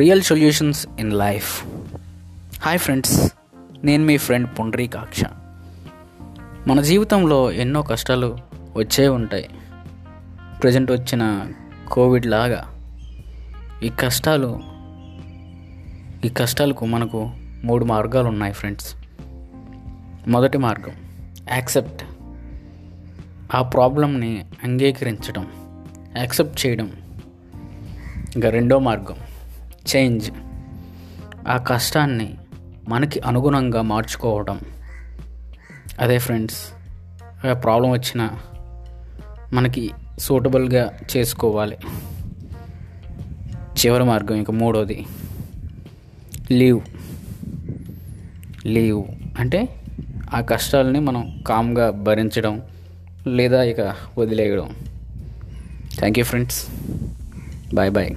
Real solutions in life hi friends నేను మీ friend Pundarikaksha మన జీవితంలో ఎన్నో కష్టాలు వచ్చే ఉంటాయి. ప్రజెంట్ వచ్చిన కోవిడ్ లాగా ఈ కష్టాలు ఈ కష్టాలకు మనకు మూడు మార్గాలు ఉన్నాయి ఫ్రెండ్స్ మొదటి మార్గం యాక్సెప్ట్ ఆ ప్రాబ్లంని అంగీకరించడం యాక్సెప్ట్ చేయడం. ఇంకా రెండో మార్గం చేంజ్. ఆ కష్టాన్ని మనకి అనుగుణంగా మార్చుకోవడం అదే ఫ్రెండ్స్ ప్రాబ్లం వచ్చినా మనకి సూటబుల్గా చేసుకోవాలి. చివరి మార్గం ఇంకా మూడోది. లీవ్. లీవ్ అంటే ఆ కష్టాలని మనం కామ్గా భరించడం లేదా ఇక వదిలేయడం. Thank you friends. Bye bye.